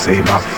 say my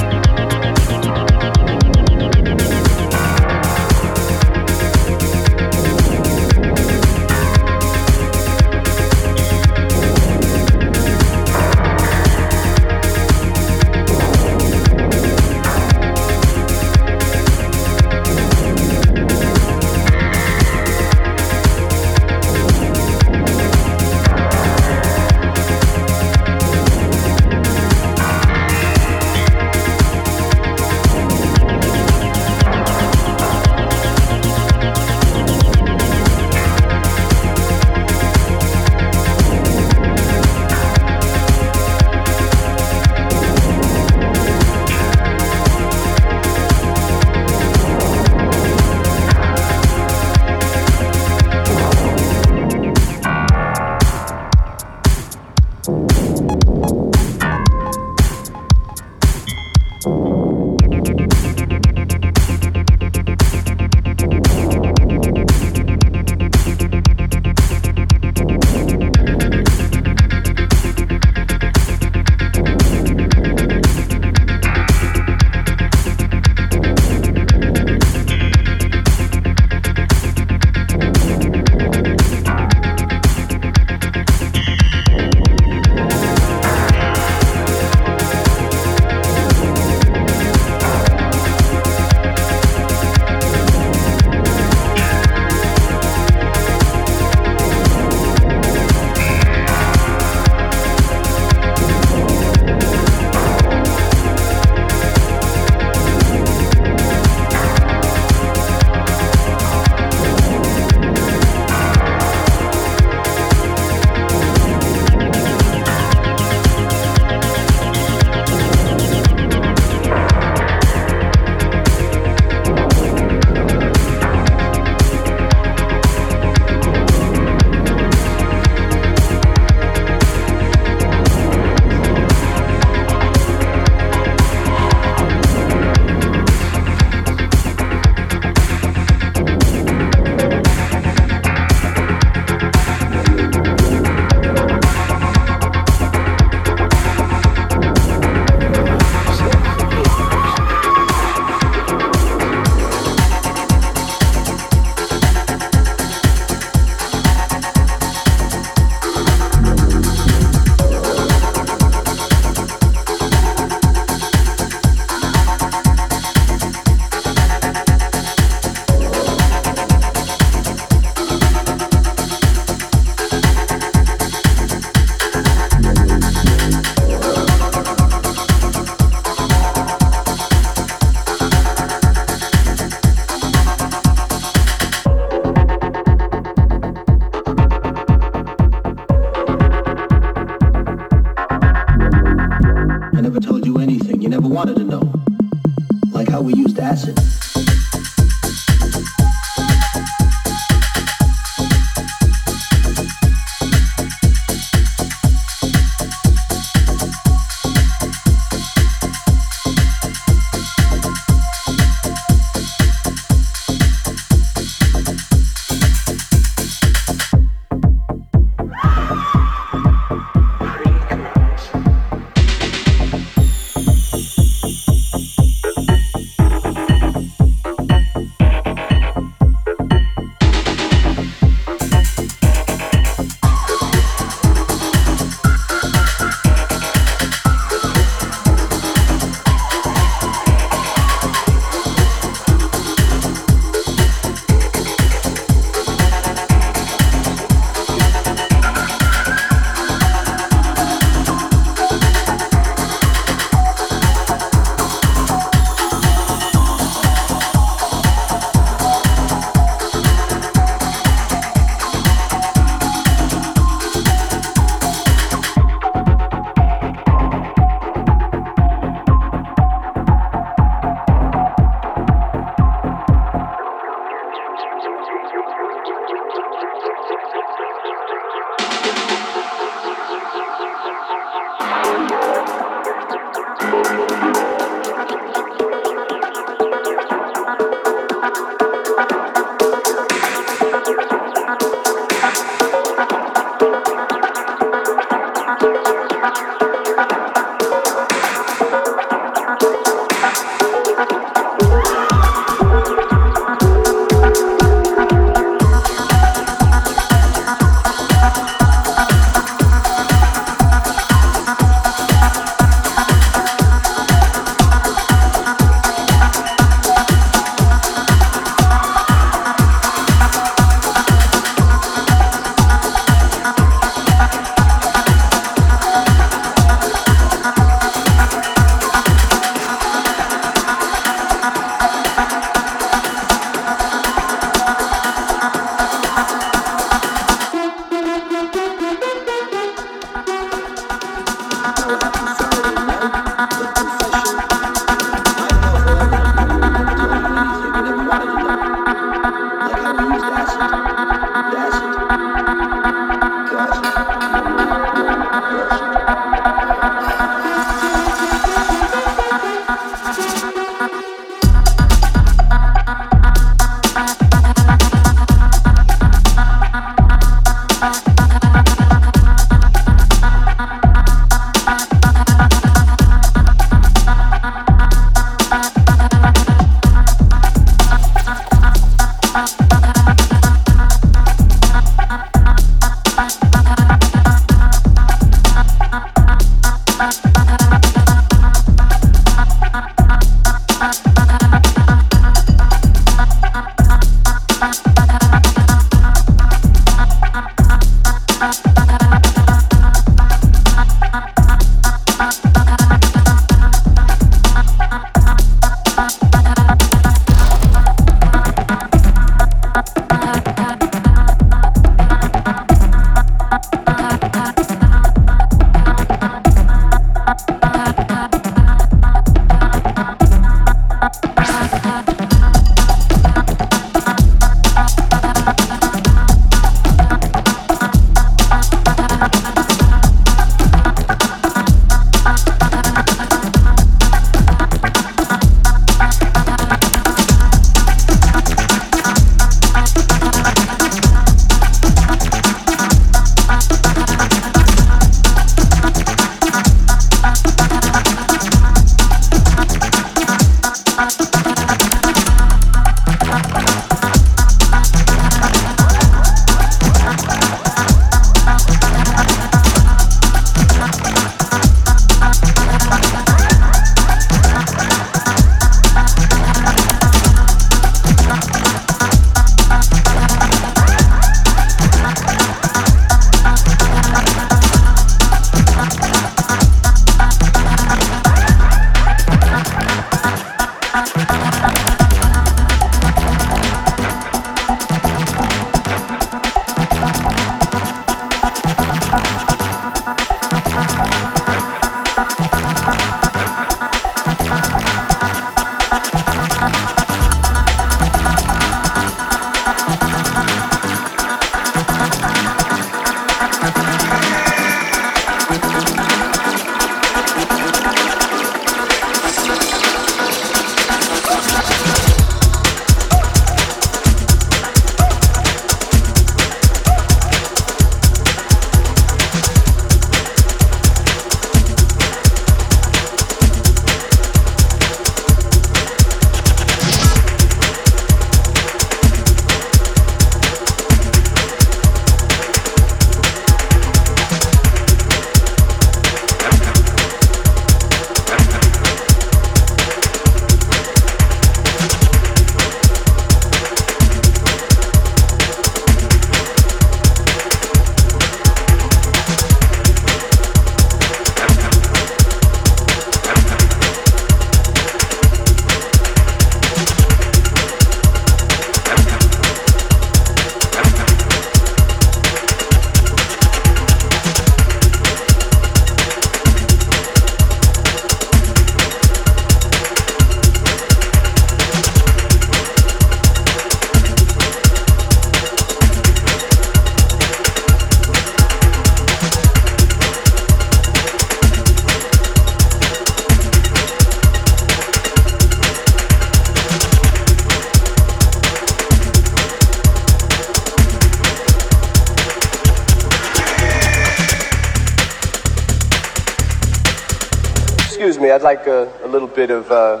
like a, a little bit of uh,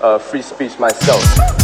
uh, free speech myself.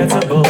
unforgettable.